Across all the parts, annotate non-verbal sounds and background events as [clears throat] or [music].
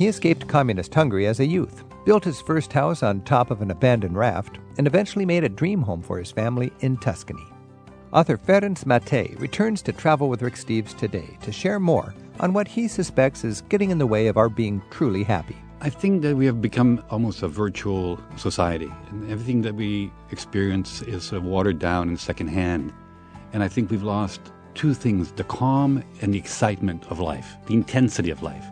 He escaped communist Hungary as a youth, built his first house on top of an abandoned raft, and eventually made a dream home for his family in Tuscany. Author Ferenc Mate returns to Travel with Rick Steves today to share more on what he suspects is getting in the way of our being truly happy. I think that we have become almost a virtual society, and everything that we experience is sort of watered down and secondhand. And I think we've lost two things the calm and the excitement of life, the intensity of life.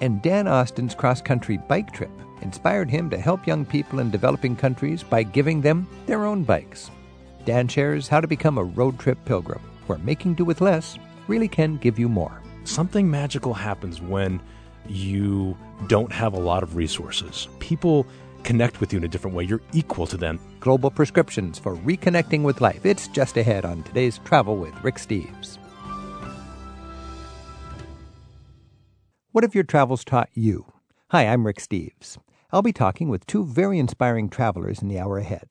And Dan Austin's cross country bike trip inspired him to help young people in developing countries by giving them their own bikes. Dan shares how to become a road trip pilgrim, where making do with less really can give you more. Something magical happens when you don't have a lot of resources. People connect with you in a different way. You're equal to them. Global prescriptions for reconnecting with life. It's just ahead on today's Travel with Rick Steves. What have your travels taught you? Hi, I'm Rick Steves. I'll be talking with two very inspiring travelers in the hour ahead.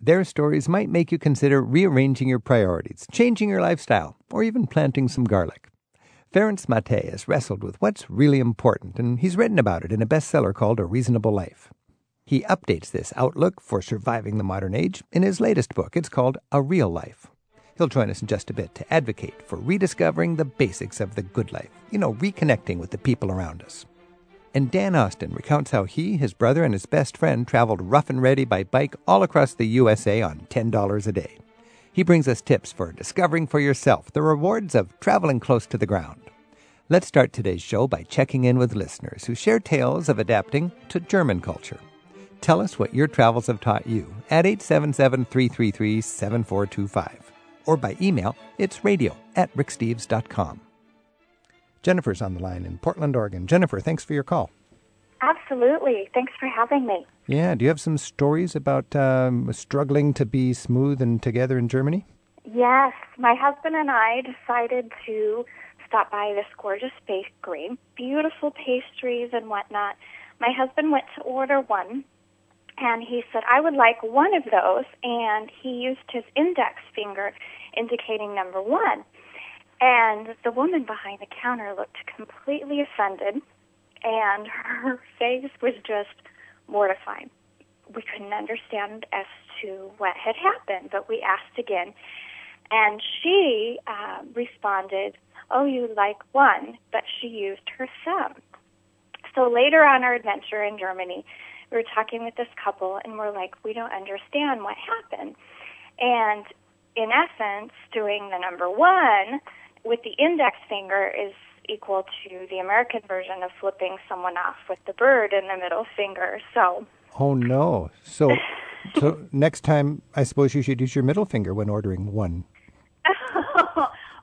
Their stories might make you consider rearranging your priorities, changing your lifestyle, or even planting some garlic. Ferenc Mate has wrestled with what's really important, and he's written about it in a bestseller called A Reasonable Life. He updates this outlook for surviving the modern age in his latest book. It's called A Real Life. He'll join us in just a bit to advocate for rediscovering the basics of the good life, you know, reconnecting with the people around us. And Dan Austin recounts how he, his brother, and his best friend traveled rough and ready by bike all across the USA on $10 a day. He brings us tips for discovering for yourself the rewards of traveling close to the ground. Let's start today's show by checking in with listeners who share tales of adapting to German culture. Tell us what your travels have taught you at 877 333 7425 or by email, it's radio at ricksteves.com. Jennifer's on the line in Portland, Oregon. Jennifer, thanks for your call. Absolutely. Thanks for having me. Yeah. Do you have some stories about um, struggling to be smooth and together in Germany? Yes. My husband and I decided to stop by this gorgeous bakery, beautiful pastries and whatnot. My husband went to order one and he said, I would like one of those. And he used his index finger indicating number one. And the woman behind the counter looked completely offended, and her face was just mortified. We couldn't understand as to what had happened, but we asked again. And she uh, responded, Oh, you like one, but she used her thumb. So later on our adventure in Germany, we were talking with this couple and we're like, we don't understand what happened. And in essence, doing the number one with the index finger is equal to the American version of flipping someone off with the bird in the middle finger. So. Oh no! So, [laughs] so next time, I suppose you should use your middle finger when ordering one.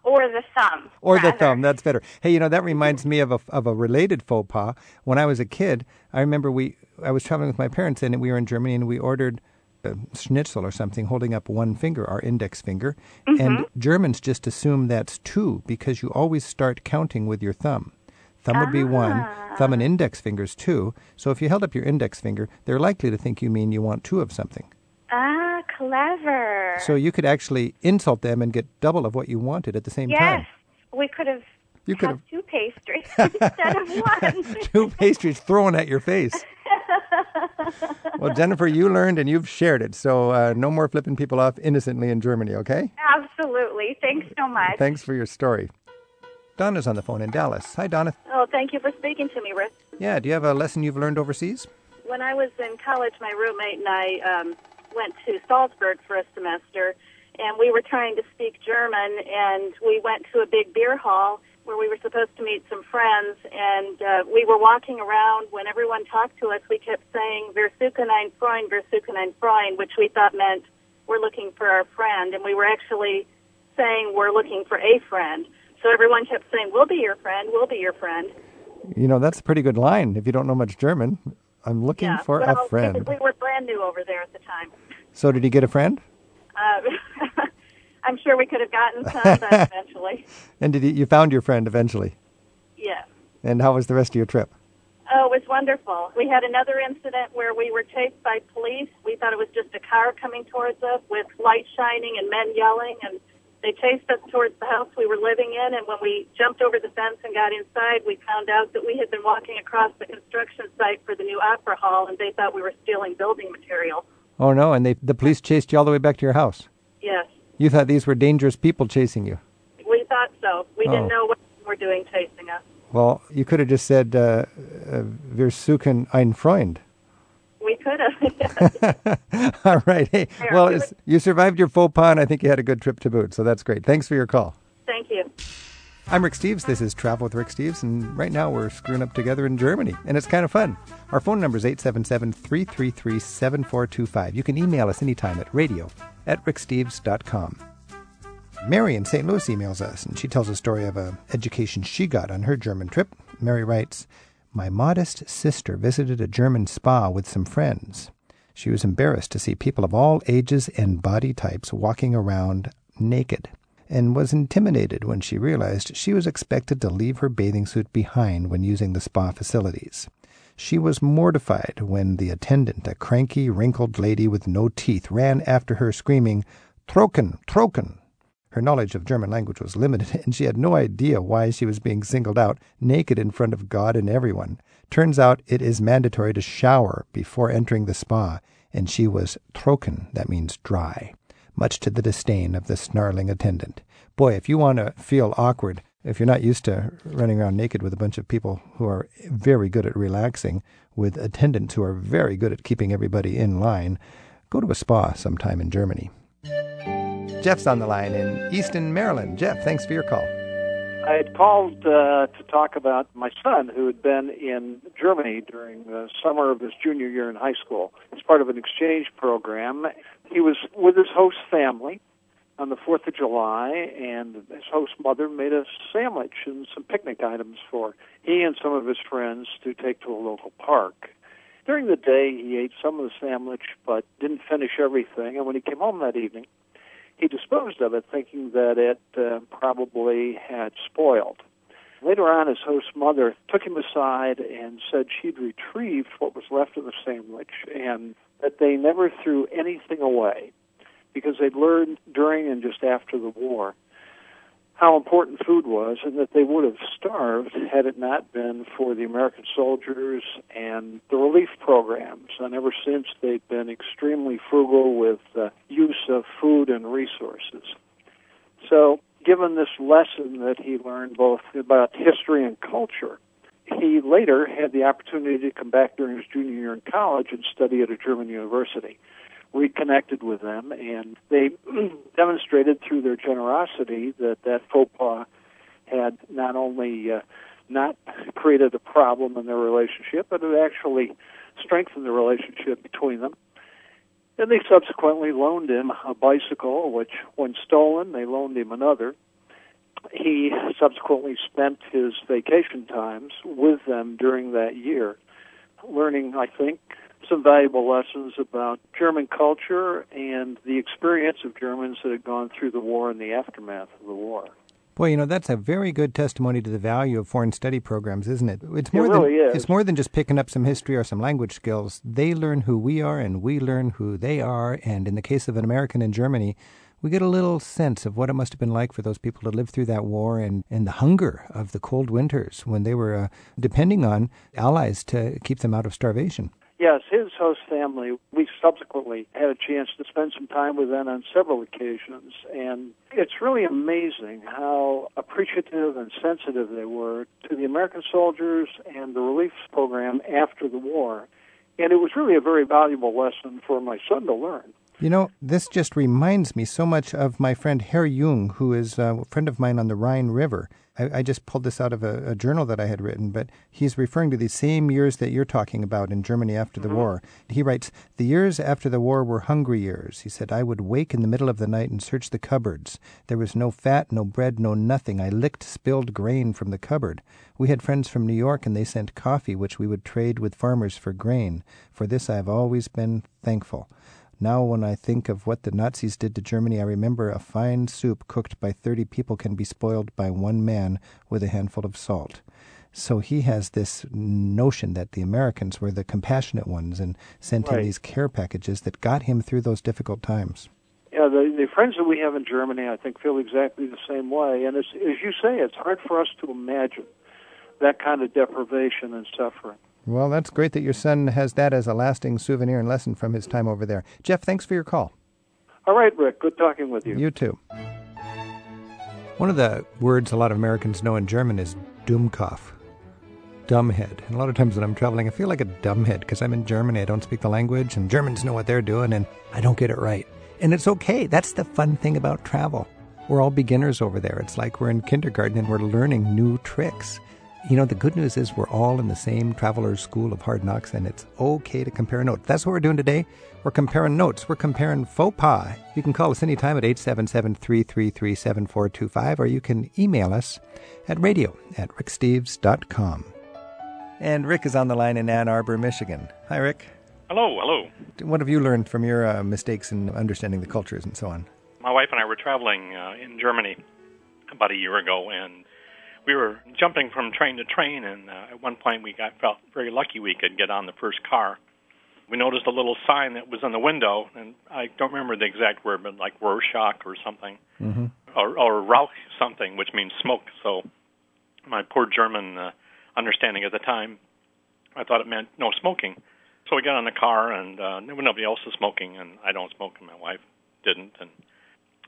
Or the thumb. Or rather. the thumb. That's better. Hey, you know that reminds me of a of a related faux pas. When I was a kid, I remember we I was traveling with my parents and we were in Germany and we ordered a schnitzel or something, holding up one finger, our index finger, Mm-hmm. and Germans just assume that's two because you always start counting with your thumb. Thumb would be one, thumb and index fingers two. So if you held up your index finger, they're likely to think you mean you want two of something. Clever. So you could actually insult them and get double of what you wanted at the same yes, time. Yes, we could have You could have two pastries [laughs] instead of [laughs] one. two pastries thrown at your face. [laughs] well, Jennifer, you learned and you've shared it. So uh, no more flipping people off innocently in Germany, okay? Absolutely. Thanks so much. Thanks for your story. Donna's on the phone in Dallas. Hi, Donna. Oh, thank you for speaking to me, Rick. Yeah, do you have a lesson you've learned overseas? When I was in college, my roommate and I um, went to Salzburg for a semester, and we were trying to speak German, and we went to a big beer hall where we were supposed to meet some friends, and uh, we were walking around. When everyone talked to us, we kept saying, Wir suchen ein Freund, wir suchen ein Freund, which we thought meant we're looking for our friend, and we were actually saying we're looking for a friend. So everyone kept saying, we'll be your friend, we'll be your friend. You know, that's a pretty good line if you don't know much German. I'm looking Yeah, for well, a friend. We were brand new over there at the time. So, did he get a friend? Uh, [laughs] I'm sure we could have gotten some, but [laughs] eventually, And did he, you found your friend eventually? yeah. And how was the rest of your trip? Oh, it was wonderful. We had another incident where we were chased by police. We thought it was just a car coming towards us with lights shining and men yelling, and They chased us towards the house we were living in, and when we jumped over the fence and got inside, we found out that we had been walking across the construction site for the new opera hall, and they thought we were stealing building material. Oh no! And they the police chased you all the way back to your house. Yes, You thought these were dangerous people chasing you. we thought so. We Oh. didn't know what they were doing chasing us. Well, you could have just said, uh, uh, "Wir suchen ein Freund." We could have. [laughs] [laughs] All right. Hey, Here, well, you survived your faux pas, and I think you had a good trip to boot. So that's great. Thanks for your call. Thank you. I'm Rick Steves. This is Travel with Rick Steves, and right now we're screwing up together in Germany, and it's kind of fun. Our phone number is 877 333 7425. You can email us anytime at radio at ricksteves.com. Mary in St. Louis emails us, and she tells a story of a education she got on her German trip. Mary writes, My modest sister visited a German spa with some friends. She was embarrassed to see people of all ages and body types walking around naked, and was intimidated when she realized she was expected to leave her bathing suit behind when using the spa facilities. She was mortified when the attendant, a cranky, wrinkled lady with no teeth, ran after her screaming, Trocken, Trocken! Her knowledge of German language was limited, [laughs] and she had no idea why she was being singled out naked in front of God and everyone. Turns out it is mandatory to shower before entering the spa, and she was trocken, that means dry, much to the disdain of the snarling attendant. Boy, if you want to feel awkward, if you're not used to running around naked with a bunch of people who are very good at relaxing, with attendants who are very good at keeping everybody in line, go to a spa sometime in Germany. Jeff's on the line in Easton, Maryland. Jeff, thanks for your call. I had called uh, to talk about my son who had been in Germany during the summer of his junior year in high school as part of an exchange program. He was with his host family on the 4th of July, and his host mother made a sandwich and some picnic items for he and some of his friends to take to a local park. During the day, he ate some of the sandwich but didn't finish everything, and when he came home that evening, he disposed of it, thinking that it uh, probably had spoiled. Later on, his host's mother took him aside and said she'd retrieved what was left of the sandwich and that they never threw anything away because they'd learned during and just after the war how important food was and that they would have starved had it not been for the American soldiers and the relief programs. And ever since, they've been extremely frugal with uh, use of food and resources. So, given this lesson that he learned both about history and culture, he later had the opportunity to come back during his junior year in college and study at a German university reconnected with them, and they [clears throat] demonstrated through their generosity that that faux pas had not only uh, not created a problem in their relationship, but it actually strengthened the relationship between them. And they subsequently loaned him a bicycle, which, when stolen, they loaned him another. He subsequently spent his vacation times with them during that year, learning, I think, some valuable lessons about German culture and the experience of Germans that had gone through the war and the aftermath of the war. Boy, you know that's a very good testimony to the value of foreign study programs, isn't it? It's more really than is. it's more than just picking up some history or some language skills. They learn who we are, and we learn who they are. And in the case of an American in Germany, we get a little sense of what it must have been like for those people to live through that war and, and the hunger of the cold winters when they were uh, depending on allies to keep them out of starvation. Yes, his host family, we subsequently had a chance to spend some time with them on several occasions, and it's really amazing how appreciative and sensitive they were to the American soldiers and the relief program after the war. And it was really a very valuable lesson for my son to learn. You know, this just reminds me so much of my friend Herr Jung, who is a friend of mine on the Rhine River. I, I just pulled this out of a, a, journal that I had written, but he's referring to the same years that you're talking about in Germany after the mm-hmm. war. He writes, The years after the war were hungry years. He said, I would wake in the middle of the night and search the cupboards. There was no fat, no bread, no nothing. I licked spilled grain from the cupboard. We had friends from New York, and they sent coffee, which we would trade with farmers for grain. For this I have always been thankful. Now, when I think of what the Nazis did to Germany, I remember a fine soup cooked by 30 people can be spoiled by one man with a handful of salt. So he has this notion that the Americans were the compassionate ones and sent him these care packages that got him through those difficult times. Yeah, yeah, the, the friends that we have in Germany, I think, feel exactly the same way. And it's, as you say, it's hard for us to imagine that kind of deprivation and suffering. Well, that's great that your son has that as a lasting souvenir and lesson from his time over there. Jeff, thanks for your call. All right, Rick. Good talking with you. You too. One of the words a lot of Americans know in German is Dummkopf, dumbhead. And a lot of times when I'm traveling, I feel like a dumbhead because I'm in Germany. I don't speak the language, and Germans know what they're doing, and I don't get it right. And it's okay. That's the fun thing about travel. We're all beginners over there. It's like we're in kindergarten and we're learning new tricks. You know, the good news is we're all in the same traveler's school of hard knocks, and it's okay to compare notes. That's what we're doing today. We're comparing notes. We're comparing faux pas. You can call us anytime at 877 333 7425, or you can email us at radio at ricksteves.com. And Rick is on the line in Ann Arbor, Michigan. Hi, Rick. Hello, hello. What have you learned from your uh, mistakes in understanding the cultures and so on? My wife and I were traveling uh, in Germany about a year ago, and we were jumping from train to train. And uh, at one point, we got felt very lucky we could get on the first car. We noticed a little sign that was on the window, and I don't remember the exact word, but like Rorschach or something, mm-hmm. or, or Rauch something, which means smoke. So my poor German uh, understanding at the time, I thought it meant no smoking. So we got on the car, and uh, nobody else was smoking, and I don't smoke, and my wife didn't, and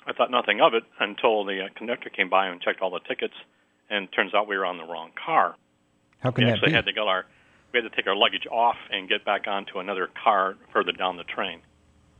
I thought nothing of it until the uh, conductor came by and checked all the tickets, and it turns out we were on the wrong car. How can we that actually be? had to get our we had to take our luggage off and get back onto another car further down the train.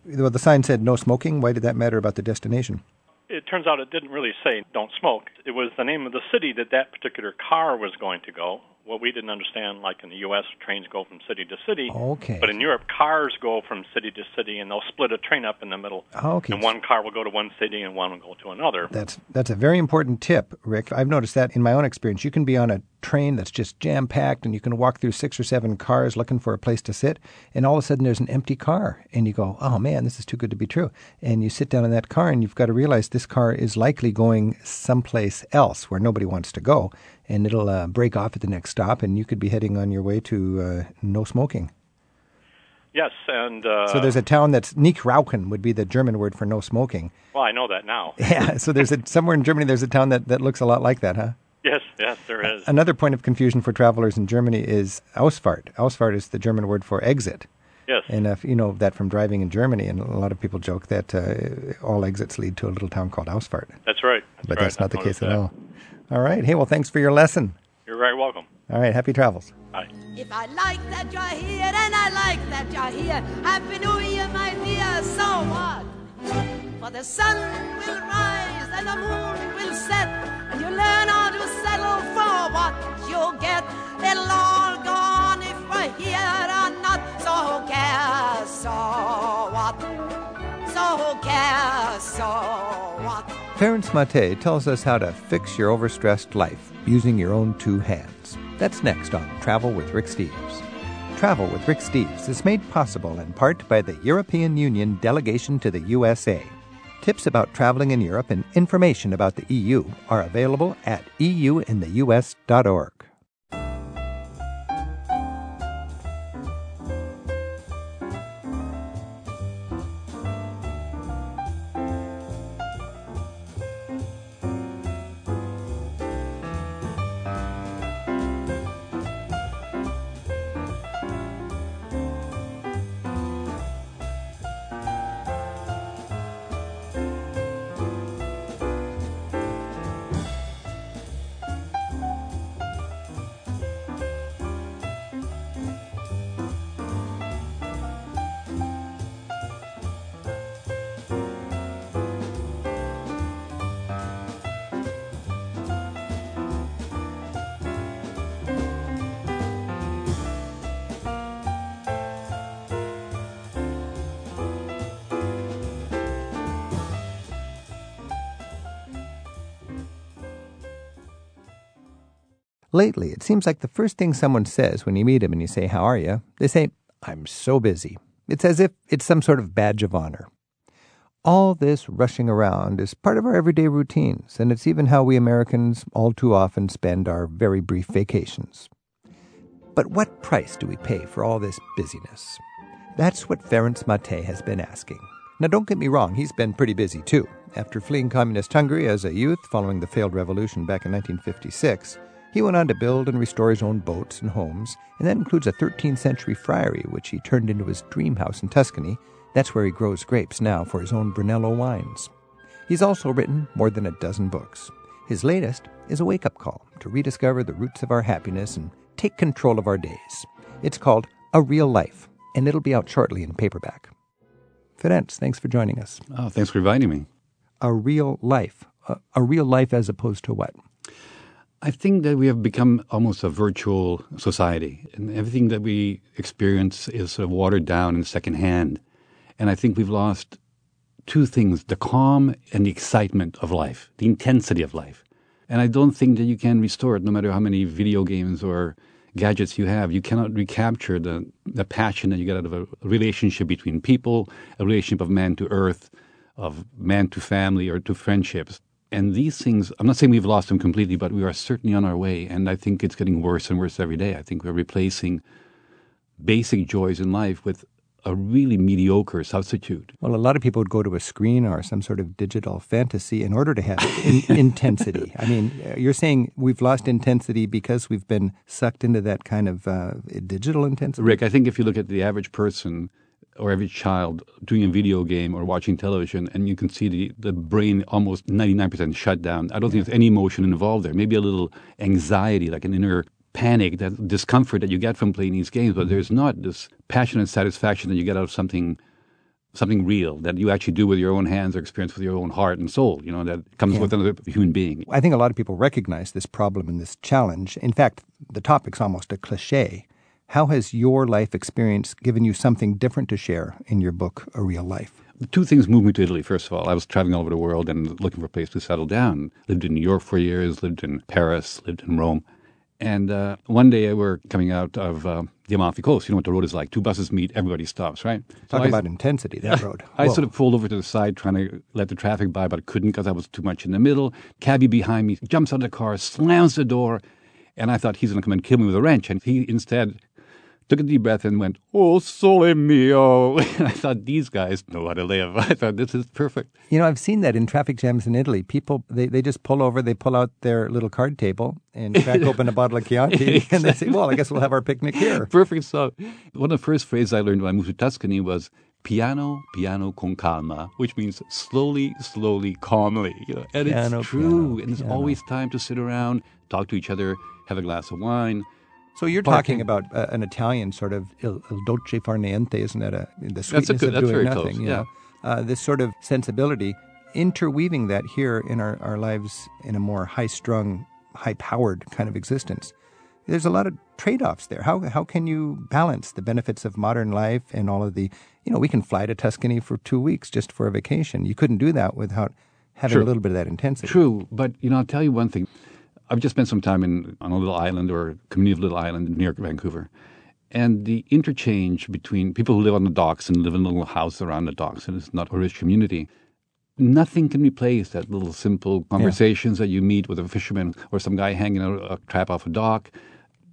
Well, the sign said no smoking. Why did that matter about the destination? It turns out it didn't really say don't smoke. It was the name of the city that that particular car was going to go. What we didn't understand, like in the U.S., trains go from city to city. Okay. But in Europe, cars go from city to city, and they'll split a train up in the middle. Ah, okay. And one car will go to one city, and one will go to another. That's that's a very important tip, Rick. I've noticed that in my own experience. You can be on a train that's just jam packed, and you can walk through six or seven cars looking for a place to sit, and all of a sudden there's an empty car, and you go, "Oh man, this is too good to be true." And you sit down in that car, and you've got to realize this car is likely going someplace else where nobody wants to go, and it'll uh, break off at the next stop, and you could be heading on your way to uh, no smoking. Yes, and uh, So there's a town that's Nichtrauchen would be the German word for no smoking. well, I know that now. [laughs] Yeah, so there's a somewhere in Germany there's a town that, that looks a lot like that, huh? Yes, yes, there is. Another point of confusion for travelers in Germany is Ausfahrt. Ausfahrt is the German word for exit. Yes. And if you know that from driving in Germany, and a lot of people joke that uh, all exits lead to a little town called Ausfahrt. That's right. That's but right. that's not I've the case noticed at all. All right. Hey, well, thanks for your lesson. You're very welcome. All right. Happy travels. Bye. If I like that you're here and I like that you're here, Happy New Year, my dear, so what? For the sun will rise and the moon will set, and you learn how to settle for what you get. It'll all go on if we're here or not, so who cares, so what? So who cares, so what? Ferenc Mate tells us how to fix your overstressed life using your own two hands. That's next on Travel with Rick Steves. Travel with Rick Steves is made possible in part by the European Union delegation to the USA. Tips about traveling in Europe and information about the EU are available at euintheus.org. seems like the first thing someone says when you meet them and you say, How are you? They say, I'm so busy. It's as if it's some sort of badge of honor. All this rushing around is part of our everyday routines, and it's even how we Americans all too often spend our very brief vacations. But what price do we pay for all this busyness? That's what Ferenc Mate has been asking. Now, don't get me wrong, he's been pretty busy too. After fleeing communist Hungary as a youth following the failed revolution back in 1956, he went on to build and restore his own boats and homes, and that includes a 13th century friary which he turned into his dream house in Tuscany. That's where he grows grapes now for his own Brunello wines. He's also written more than a dozen books. His latest is a wake up call to rediscover the roots of our happiness and take control of our days. It's called A Real Life, and it'll be out shortly in paperback. Ferenc, thanks for joining us. Oh, thanks for inviting me. A real life. A, a real life as opposed to what? I think that we have become almost a virtual society, and everything that we experience is sort of watered down and secondhand. And I think we've lost two things the calm and the excitement of life, the intensity of life. And I don't think that you can restore it no matter how many video games or gadgets you have. You cannot recapture the, the passion that you get out of a relationship between people, a relationship of man to earth, of man to family or to friendships. And these things, I'm not saying we've lost them completely, but we are certainly on our way. And I think it's getting worse and worse every day. I think we're replacing basic joys in life with a really mediocre substitute. Well, a lot of people would go to a screen or some sort of digital fantasy in order to have in- [laughs] intensity. I mean, you're saying we've lost intensity because we've been sucked into that kind of uh, digital intensity? Rick, I think if you look at the average person or every child doing a video game or watching television, and you can see the, the brain almost 99% shut down. I don't think there's any emotion involved there. Maybe a little anxiety, like an inner panic, that discomfort that you get from playing these games, but mm-hmm. there's not this passion and satisfaction that you get out of something something real that you actually do with your own hands or experience with your own heart and soul, you know, that comes Yeah. with another human being. I think a lot of people recognize this problem and this challenge. In fact, the topic's almost a cliche. How has your life experience given you something different to share in your book, A Real Life? Two things moved me to Italy. First of all, I was traveling all over the world and looking for a place to settle down. Lived in New York for years, lived in Paris, lived in Rome. And uh, one day we were coming out of uh, the Amalfi Coast. You know what the road is like. Two buses meet, everybody stops, right? So Talk I- about intensity, that road. [laughs] I sort of pulled over to the side trying to let the traffic by, but I couldn't because I was too much in the middle. Cabbie behind me jumps out of the car, slams the door, and I thought he's going to come and kill me with a wrench. And he instead took a deep breath and went, Oh, sole mio. [laughs] And I thought, these guys know how to live. [laughs] I thought, this is perfect. You know, I've seen that in traffic jams in Italy. People, they, they just pull over, they pull out their little card table and [laughs] crack open a bottle of Chianti, and they say, well, I guess we'll have our picnic here. Perfect So, One of the first phrases I learned when I moved to Tuscany was piano, piano con calma, which means slowly, slowly, calmly. You know, and Piano, it's true. piano, and there's piano. always time to sit around, talk to each other, have a glass of wine. So you're Parking. talking about uh, an Italian sort of il, il dolce far niente, isn't that a, the That's a sweetness good- of that's doing very nothing? close, yeah. uh, this sort of sensibility, interweaving that here in our, our lives in a more high-strung, high-powered kind of existence. There's a lot of trade-offs there. How how can you balance the benefits of modern life and all of the, you know, we can fly to Tuscany for two weeks just for a vacation. You couldn't do that without having Sure. a little bit of that intensity. True, but you know, I'll tell you one thing. I've just spent some time in on a little island or a community of little island near Vancouver, and the interchange between people who live on the docks and live in a little house around the docks, and it's not a rich community. Nothing can replace that little simple conversations that you meet with a fisherman or some guy hanging out a trap off a dock.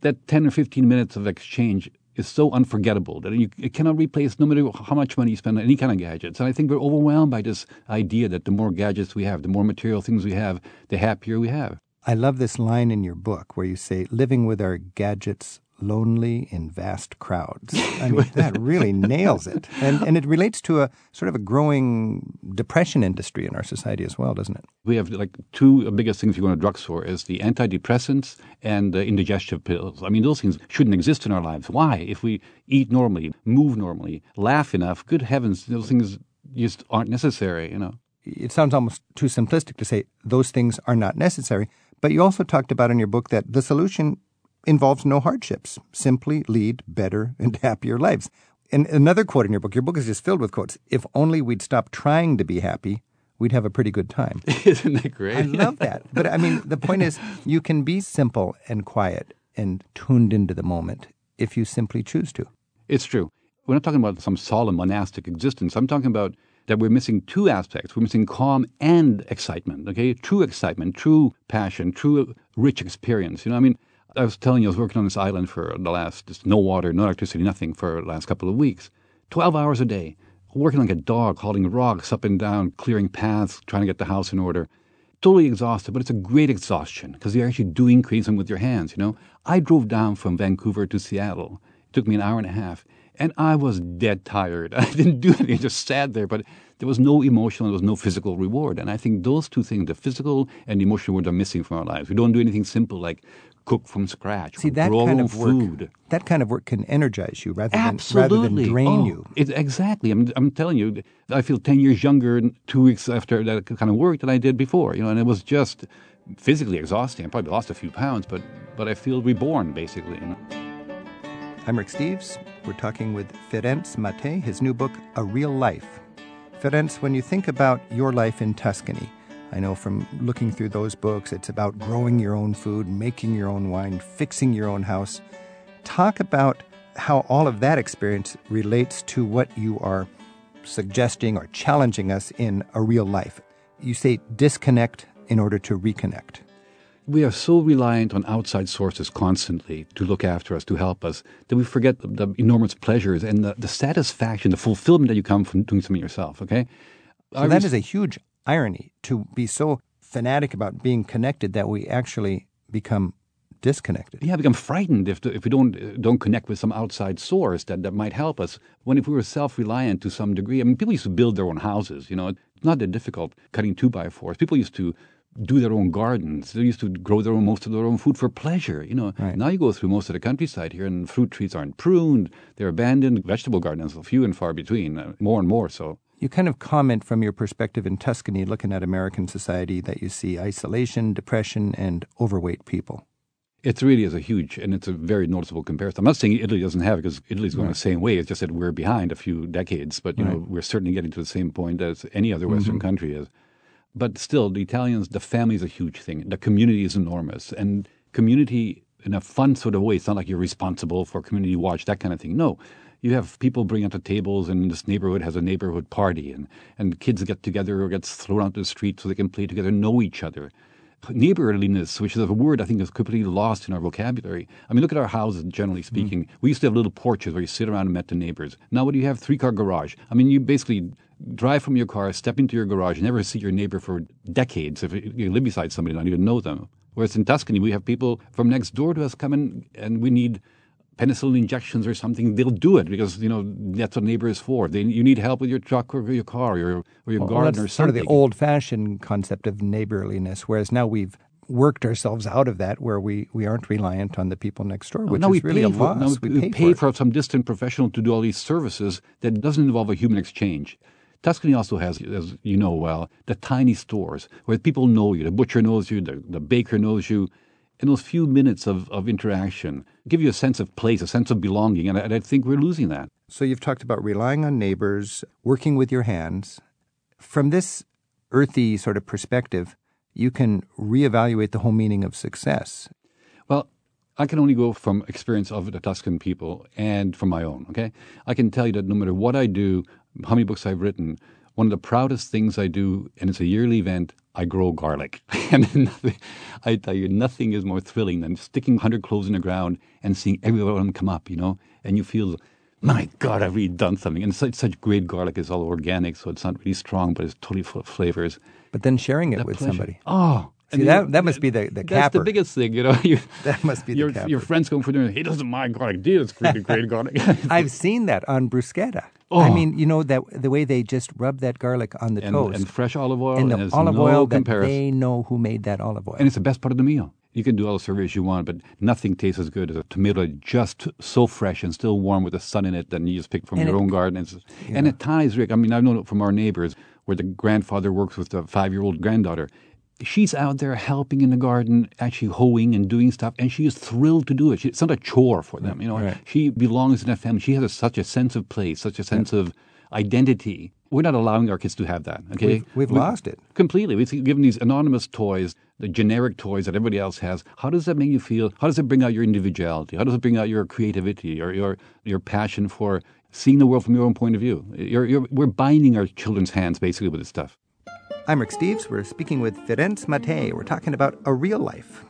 That ten or fifteen minutes of exchange is so unforgettable that you, it cannot replace no matter how much money you spend on any kind of gadgets. And I think we're overwhelmed by this idea that the more gadgets we have, the more material things we have, the happier we have. I love this line in your book where you say, living with our gadgets lonely in vast crowds. I mean, that [laughs] really nails it. And, and it relates to a sort of a growing depression industry in our society as well, doesn't it? We have like two biggest things you go to drugstore is the antidepressants and the indigestive pills. I mean, those things shouldn't exist in our lives. Why? If we eat normally, move normally, laugh enough, good heavens, those things just aren't necessary, you know. It sounds almost too simplistic to say those things are not necessary. But you also talked about in your book that the solution involves no hardships. Simply lead better and [laughs] happier lives. And another quote in your book, your book is just filled with quotes. If only we'd stop trying to be happy, we'd have a pretty good time. [laughs] Isn't that great? I love that. But I mean, the point is, you can be simple and quiet and tuned into the moment if you simply choose to. It's true. We're not talking about some solemn monastic existence. I'm talking about that we're missing two aspects. We're missing calm and excitement, okay? True excitement, true passion, true rich experience. You know, I mean, I was telling you, I was working on this island for the last, just no water, no electricity, nothing for the last couple of weeks. 12 hours a day, working like a dog, hauling rocks up and down, clearing paths, trying to get the house in order. Totally exhausted, but it's a great exhaustion because you're actually doing something with your hands, you know. I drove down from Vancouver to Seattle. It took me an hour and a half, and I was dead tired. [laughs] I didn't do anything, I just sat there, but there was no emotional, there was no physical reward. And I think those two things, the physical and the emotional reward, are missing from our lives. We don't do anything simple like cook from scratch, See that kind of work. food. That kind of work can energize you rather than rather than drain Oh, you. It, exactly. I'm, I'm telling you, I feel 10 years younger two weeks after that kind of work than I did before, you know, and it was just physically exhausting. I probably lost a few pounds, but, but I feel reborn, basically. You know? I'm Rick Steves. We're talking with Ferenc Mate, his new book, A Real Life. Ferenc, when you think about your life in Tuscany, I know from looking through those books, it's about growing your own food, making your own wine, fixing your own house. Talk about how all of that experience relates to what you are suggesting or challenging us in a real life. You say disconnect in order to reconnect. We are so reliant on outside sources constantly to look after us, to help us, that we forget the, the enormous pleasures and the, the satisfaction, the fulfillment that you come from doing something yourself, okay? So that is a huge irony to be so fanatic about being connected that we actually become disconnected. Yeah, become frightened if, if we don't uh, don't connect with some outside source that, that might help us. When if we were self reliant to some degree, I mean, people used to build their own houses. You know, it's not that difficult cutting two by fours. People used to do their own gardens. They used to grow their own most of their own food for pleasure. You know, Right. now you go through most of the countryside here, and fruit trees aren't pruned; they're abandoned. Vegetable gardens, are few and far between, uh, more and more so. You kind of comment from your perspective in Tuscany, looking at American society, that you see isolation, depression, and overweight people. It really is a huge, and it's a very noticeable comparison. I'm not saying Italy doesn't have it because Italy's going the same way. It's just that we're behind a few decades, but you know we're certainly getting to the same point as any other Western country is. But still, the Italians, the family is a huge thing. The community is enormous, and community in a fun sort of way. It's not like you're responsible for community watch, that kind of thing. No, you have people bring out the tables, and this neighborhood has a neighborhood party, and and kids get together or gets thrown out to the street so they can play together, know each other neighborliness, which is a word I think is completely lost in our vocabulary. I mean, look at our houses, generally mm-hmm. speaking. We used to have little porches where you sit around and met the neighbors. Now, what do you have? Three car garage. I mean, you basically drive from your car, step into your garage, never see your neighbor for decades. If you live beside somebody, not even know them. Whereas in Tuscany, we have people from next door to us come in, and we need penicillin injections or something, they'll do it because you know that's what neighbor is for. They, you need help with your truck or your car or your, or your Well, garden or sort of the old-fashioned concept of neighborliness, whereas now we've worked ourselves out of that, where we, we aren't reliant on the people next door, which now is we really pay a for, loss. now we, we pay, pay for, for some distant professional to do all these services that doesn't involve a human exchange. Tuscany also has, as you know well, the tiny stores where people know you. The butcher knows you, the, the baker knows you. And those few minutes of, of interaction give you a sense of place, a sense of belonging. And I, and I think we're losing that. So you've talked about relying on neighbors, working with your hands. From this earthy sort of perspective, you can reevaluate the whole meaning of success. Well, I can only go from experience of the Tuscan people and from my own, okay? I can tell you that no matter what I do, how many books I've written, one of the proudest things I do, and it's a yearly event, I grow garlic. [laughs] and nothing, I tell you, nothing is more thrilling than sticking 100 cloves in the ground and seeing every one of them come up, you know? And you feel, my God, I've really done something. And such, such great garlic. It's all organic, so it's not really strong, but it's totally full of flavors. But then sharing it with pleasure. somebody. Oh. See, and that- that must be the- the That's capper. the biggest thing, you know. You, [laughs] That must be the your. Your friends going for dinner, he doesn't mind garlic. Dude, it's really great garlic. [laughs] I've seen that on bruschetta. Oh. I mean, you know that the way they just rub that garlic on the and, toast and fresh olive oil. and the there's olive no oil that comparison. they know who made that olive oil. And it's the best part of the meal. You can do all the surveys you want, but nothing tastes as good as a tomato just so fresh and still warm with the sun in it that you just pick from And your it- own garden. It's, And it ties, Rick, I mean, I've known it from our neighbors where the grandfather works with the five year old granddaughter. She's out there helping in the garden, actually hoeing and doing stuff, and she is thrilled to do it. She, it's not a chore for them, you know. Right. She belongs in that family. She has a, such a sense of place, such a sense of identity. We're not allowing our kids to have that. Okay, We've- we've We- lost it. completely. We've given these anonymous toys, the generic toys that everybody else has. How does that make you feel? How does it bring out your individuality? How does it bring out your creativity, your your your passion for seeing the world from your own point of view? You're, you're, we're binding our children's hands basically with this stuff. I'm Rick Steves. We're speaking with Ferenc Mate. We're talking about a real life.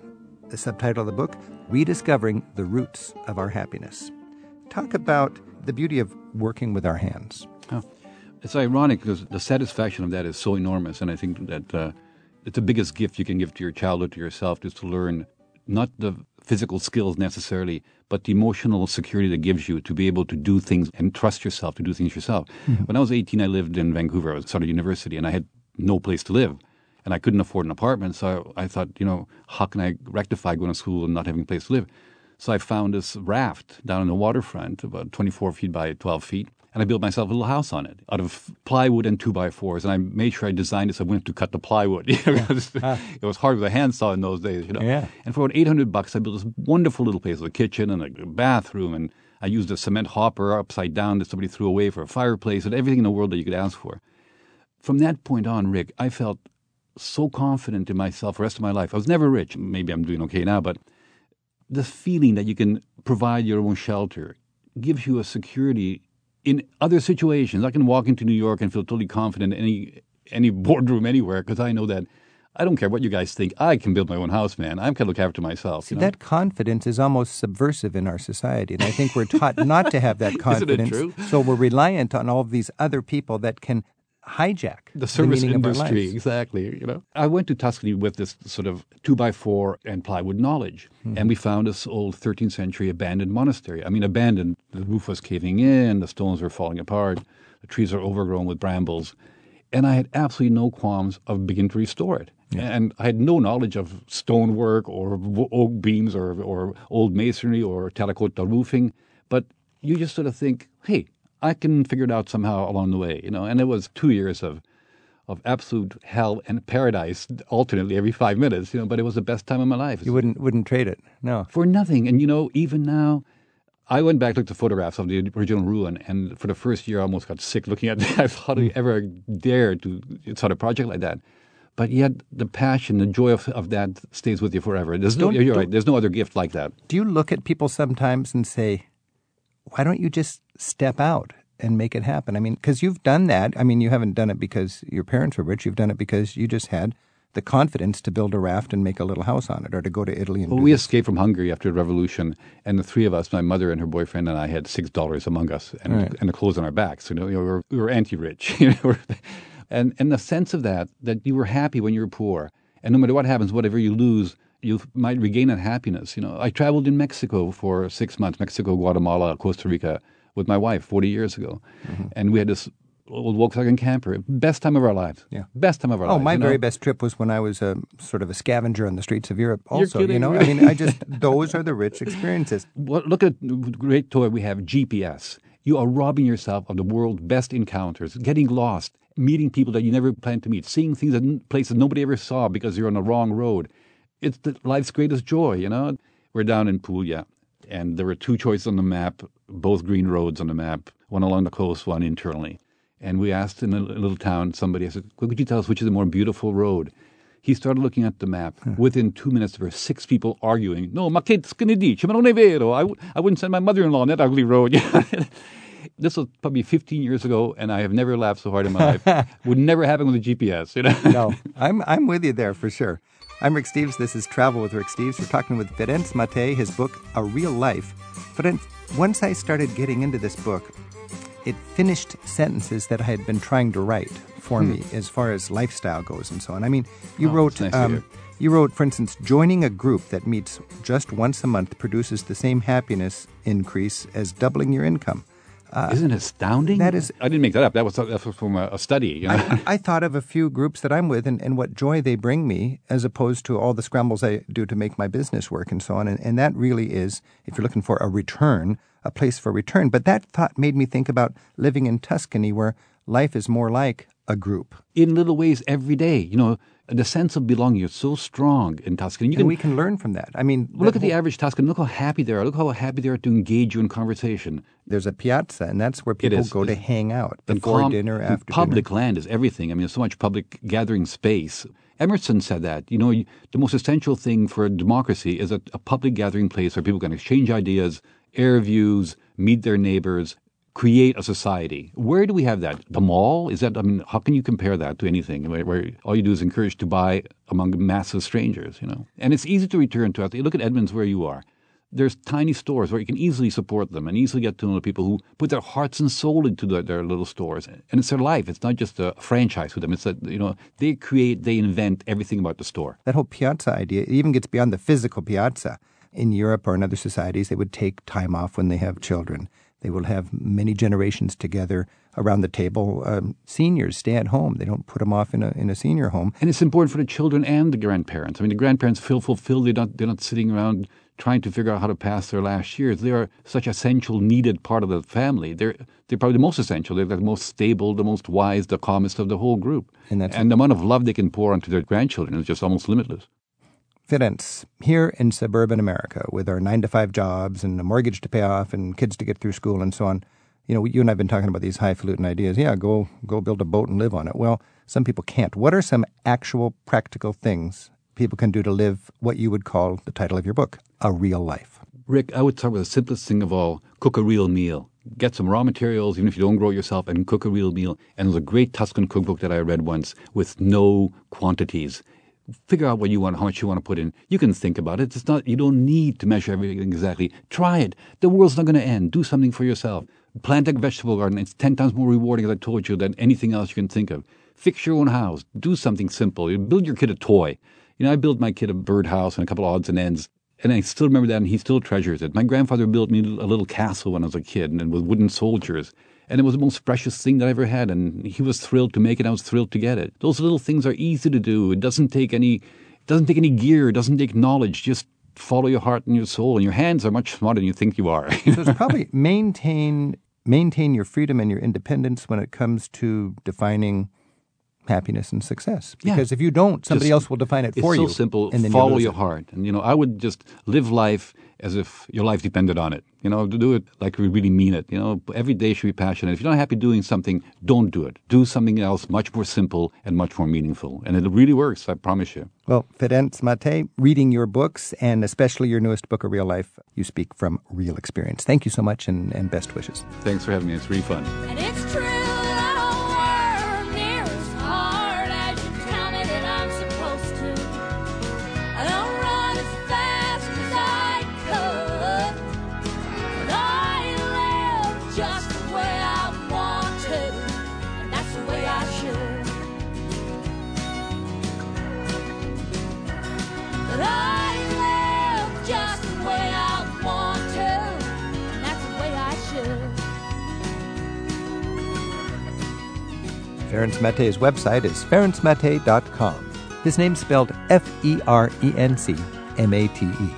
The subtitle of the book, Rediscovering the Roots of Our Happiness. Talk about the beauty of working with our hands. Oh. It's ironic because the satisfaction of that is so enormous, and I think that uh, it's the biggest gift you can give to your child or to yourself is to learn not the physical skills necessarily, but the emotional security that gives you to be able to do things and trust yourself to do things yourself. When I was 18, I lived in Vancouver. I was at university, and I had no place to live. And I couldn't afford an apartment, so I thought, you know, how can I rectify going to school and not having a place to live? So I found this raft down on the waterfront, about 24 feet by 12 feet, and I built myself a little house on it out of plywood and two by fours. And I made sure I designed it so I wouldn't have to cut the plywood. [laughs] You know, because [laughs] It was hard with a handsaw in those days, you know. Yeah. And for about 800 bucks, I built this wonderful little place with a kitchen and a bathroom. And I used a cement hopper upside down that somebody threw away for a fireplace and everything in the world that you could ask for. From that point on, Rick, I felt so confident in myself the rest of my life. I was never rich. Maybe I'm doing okay now, but the feeling that you can provide your own shelter gives you a security in other situations. I can walk into New York and feel totally confident in any any [laughs] boardroom anywhere because I know that I don't care what you guys think. I can build my own house, man. I can look after myself. See, you know? that confidence is almost subversive in our society. And I think we're taught not to have that [laughs] Isn't it confidence. true? So we're reliant on all of these other people that can hijack the service our industry, exactly. You know, I went to Tuscany with this sort of two by four and plywood knowledge, Mm-hmm. and we found this old 13th century abandoned monastery. I mean, abandoned. The roof was caving in, the stones were falling apart, the trees are overgrown with brambles, and I had absolutely no qualms of beginning to restore it. And I had no knowledge of stonework or oak beams or, or old masonry or terracotta roofing, but you just sort of think, hey, I can figure it out somehow along the way, you know. And it was two years of of absolute hell and paradise alternately every five minutes, you know. But it was the best time of my life. You wouldn't wouldn't trade it. No. for nothing. And you know, even now, I went back looked at photographs of the original ruin, and for the first year, I almost got sick looking at [laughs] it. I thought I hmm. ever dare to start a project like that. But yet, the passion, the joy of, of that stays with you forever. There's no, you're right. There's no other gift like that. Do you look at people sometimes and say, why don't you just step out and make it happen? I mean, because you've done that. I mean, you haven't done it because your parents were rich. You've done it because you just had the confidence to build a raft and make a little house on it or to go to Italy and Well, we this. escaped from Hungary after the revolution, and the three of us, my mother and her boyfriend and I, had six dollars among us and, Right. and the clothes on our backs. You know, we were, we were anti-rich. [laughs] You know, and and the sense of that that you were happy when you were poor, and no matter what happens, whatever you lose, you might regain that happiness. You know, I traveled in Mexico for six months, Mexico, Guatemala, Costa Rica, with my wife forty years ago, Mm-hmm. and we had this old Volkswagen camper. Best time of our lives. Yeah. best time of our Oh, lives. my you know? very best trip was when I was a sort of a scavenger on the streets of Europe. Also, you kidding, know, I mean, I [laughs] just those are the rich experiences. Well, look at the great toy we have, GPS. You are robbing yourself of the world's best encounters, getting lost, meeting people that you never planned to meet, seeing things that places nobody ever saw because you're on the wrong road. It's the, life's greatest joy, you know. We're down in Puglia, and there were two choices on the map, both green roads on the map, one along the coast, one internally. And we asked in a, little town somebody, I said, could you tell us which is the more beautiful road? He started looking at the map. Within two minutes, there were six people arguing. No, ma che dici? Ma non è vero. I, w- I wouldn't send my mother-in-law on that ugly road. [laughs] this was probably 15 years ago, and I have never laughed so hard in my life. [laughs] Would never happen with a GPS, you know? No, I'm I'm with you there for sure. I'm Rick Steves. This is Travel with Rick Steves. We're talking with Ferenc Mate, his book A Real Life. Ferenc, once I started getting into this book, it finished sentences that I had been trying to write for me as far as lifestyle goes and so on. I mean, you Hmm. Oh, wrote nice um, you wrote, for instance, joining a group that meets just once a month produces the same happiness increase as doubling your income. Uh, Isn't it astounding? that is- I didn't make that up. That was, that was from a, a study, you know? I, I thought of a few groups that I'm with and, and what joy they bring me as opposed to all the scrambles I do to make my business work and so on. And, and that really is, if you're looking for a return, a place for return. But that thought made me think about living in Tuscany where life is more like a group. in little ways every day. You know, the sense of belonging is so strong in Tuscany. You And can we can learn from that. I mean, look at the average Tuscan. Look how happy they are. Look how happy they are to engage you in conversation. there's a piazza, and that's where people is. go to hang out before calm- dinner, after public dinner. land is everything. I mean, there's so much public gathering space. Emerson said that. You know, the most essential thing for a democracy is a, a public gathering place where people can exchange ideas, air views, meet their neighbors, create a society. Where do we have that? The mall? Is that? I mean, how can you compare that to anything where, where all you do is encourage to buy among massive strangers? You know, and it's easy to return to. Look at Edmonds, where you are. there's tiny stores where you can easily support them and easily get to know the people who put their hearts and soul into their, their little stores. And it's their life. It's not just a franchise for them. It's that, you know, they create, they invent everything about the store. That whole piazza idea even gets beyond the physical piazza. In Europe or in other societies, they would take time off when they have children. They will have many generations together around the table. Um, seniors stay at home; they don't put them off in a in a senior home. And it's important for the children and the grandparents. I mean, the grandparents feel fulfilled. They're not they're not sitting around trying to figure out how to pass their last years. They are such essential, needed part of the family. They're they're probably the most essential. They're the most stable, the most wise, the calmest of the whole group. And that's and the amount of love they can pour onto their grandchildren is just almost limitless. Ferenc, here in suburban America, with our nine to five jobs and a mortgage to pay off and kids to get through school and so on, you know, you and I've been talking about these highfalutin ideas. Yeah, go go build a boat and live on it. Well, some people can't. What are some actual practical things people can do to live what you would call the title of your book, a real life? Rick, I would start with the simplest thing of all: cook a real meal. Get some raw materials, even if you don't grow it yourself, and cook a real meal. And there's a great Tuscan cookbook that I read once with no quantities figure out what you want, how much you want to put in. You can think about it. It's not, you don't need to measure everything exactly. Try it. The world's not going to end. Do something for yourself. Plant a vegetable garden. It's 10 times more rewarding, as I told you, than anything else you can think of. Fix your own house. Do something simple. You Build your kid a toy. You know, I built my kid a birdhouse and a couple odds and ends. And I still remember that, and he still treasures it. My grandfather built me a little castle when I was a kid, and with wooden soldiers and it was the most precious thing that I ever had. And he was thrilled to make it. I was thrilled to get it. Those little things are easy to do. It doesn't take any, it doesn't take any gear. It doesn't take knowledge. Just follow your heart and your soul. And your hands are much smarter than you think you are. so it's [laughs] probably maintain maintain your freedom and your independence when it comes to defining happiness and success. Because yeah. if you don't, somebody just, else will define it for you. you. It's so simple. And then follow you your heart. And you know, I would just live life as if your life depended on it. You know, to do it like we really mean it. You know, every day should be passionate. If you're not happy doing something, don't do it. Do something else much more simple and much more meaningful. And it really works, I promise you. Well, Ferenc Mate, reading your books and especially your newest book, A Real Life, you speak from real experience. Thank you so much and, and best wishes. Thanks for having me. It's really fun. And it's true should. Ferenc Mate's website is ferencmate.com. His name's spelled F E R E N C M A T E.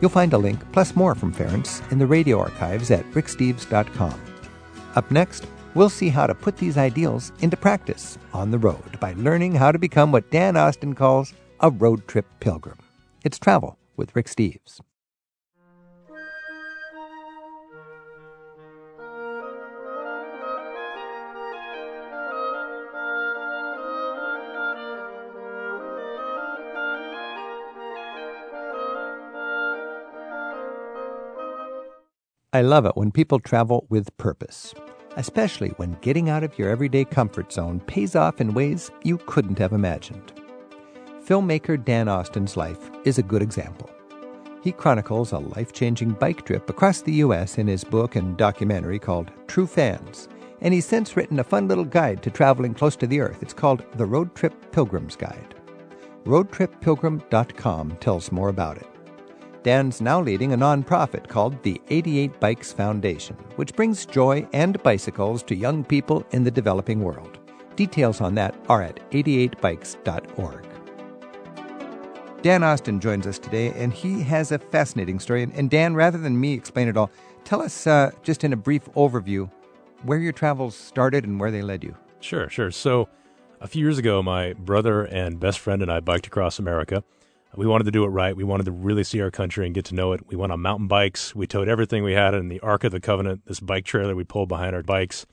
You'll find a link, plus more from Ferenc, in the radio archives at ricksteves.com. Up next, we'll see how to put these ideals into practice on the road by learning how to become what Dan Austin calls a road trip pilgrim. It's travel with Rick Steves. I love it when people travel with purpose, especially when getting out of your everyday comfort zone pays off in ways you couldn't have imagined. Filmmaker Dan Austin's life is a good example. He chronicles a life changing bike trip across the U.S. in his book and documentary called True Fans, and he's since written a fun little guide to traveling close to the Earth. It's called The Road Trip Pilgrim's Guide. RoadTripPilgrim.com tells more about it. Dan's now leading a nonprofit called the 88 Bikes Foundation, which brings joy and bicycles to young people in the developing world. Details on that are at 88bikes.org. Dan Austin joins us today, and he has a fascinating story. And, Dan, rather than me explain it all, tell us uh, just in a brief overview where your travels started and where they led you. Sure, sure. So, a few years ago, my brother and best friend and I biked across America. We wanted to do it right. We wanted to really see our country and get to know it. We went on mountain bikes. We towed everything we had in the Ark of the Covenant, this bike trailer we pulled behind our bikes.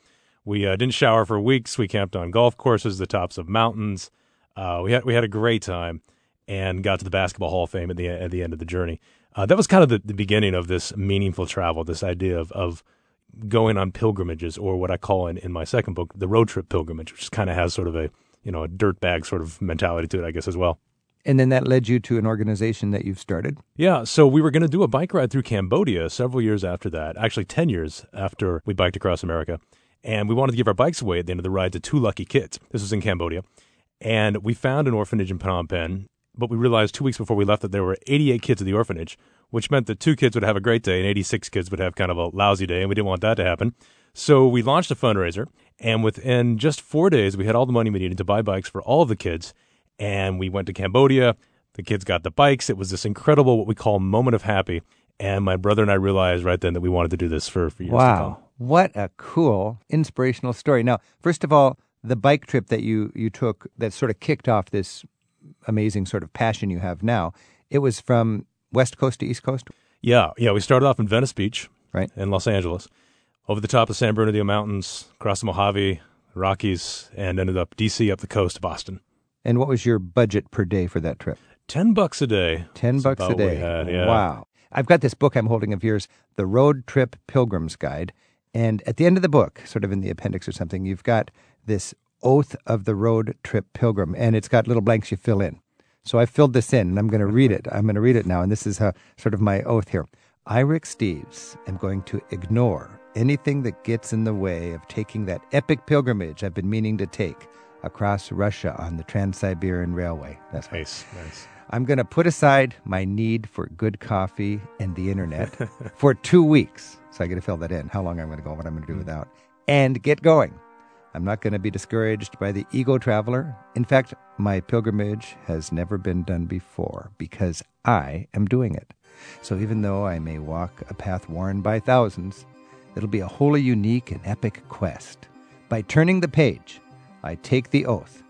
We uh, didn't shower for weeks. We camped on golf courses, the tops of mountains. Uh, we had we had a great time and got to the Basketball Hall of Fame at the at the end of the journey. Uh, that was kind of the, the beginning of this meaningful travel. This idea of of going on pilgrimages, or what I call in, in my second book, the road trip pilgrimage, which kind of has sort of a you know a dirtbag sort of mentality to it, I guess as well. And then that led you to an organization that you've started. Yeah, so we were going to do a bike ride through Cambodia several years after that, actually 10 years after we biked across America. And we wanted to give our bikes away at the end of the ride to two lucky kids. This was in Cambodia. And we found an orphanage in Phnom Penh, but we realized two weeks before we left that there were 88 kids at the orphanage, which meant that two kids would have a great day and 86 kids would have kind of a lousy day, and we didn't want that to happen. So we launched a fundraiser, and within just four days, we had all the money we needed to buy bikes for all the kids. And we went to Cambodia. The kids got the bikes. It was this incredible, what we call moment of happy. And my brother and I realized right then that we wanted to do this for, for years to come. Wow. What a cool, inspirational story. Now, first of all, the bike trip that you, you took that sort of kicked off this amazing sort of passion you have now, it was from West Coast to East Coast? Yeah, yeah. We started off in Venice Beach, Right. in Los Angeles, over the top of San Bernardino Mountains, across the Mojave, Rockies, and ended up DC up the coast to Boston. And what was your budget per day for that trip? Ten bucks a day. 10 That's bucks a about what we day. had, yeah. Wow. I've got this book I'm holding of yours, The Road Trip Pilgrim's Guide. And at the end of the book, sort of in the appendix or something, you've got this oath of the road trip pilgrim, and it's got little blanks you fill in. So I filled this in, and I'm going to read it. I'm going to read it now, and this is uh, sort of my oath here. I, Rick Steves, am going to ignore anything that gets in the way of taking that epic pilgrimage I've been meaning to take across Russia on the Trans Siberian Railway. That's what Nice, nice. I'm going to put aside my need for good coffee and the internet [laughs] for two weeks. So I got to fill that in how long I'm going to go, what I'm going to do hmm. without, and get going. I'm not going to be discouraged by the ego traveler. In fact, my pilgrimage has never been done before because I am doing it. So even though I may walk a path worn by thousands, it'll be a wholly unique and epic quest. By turning the page, I take the oath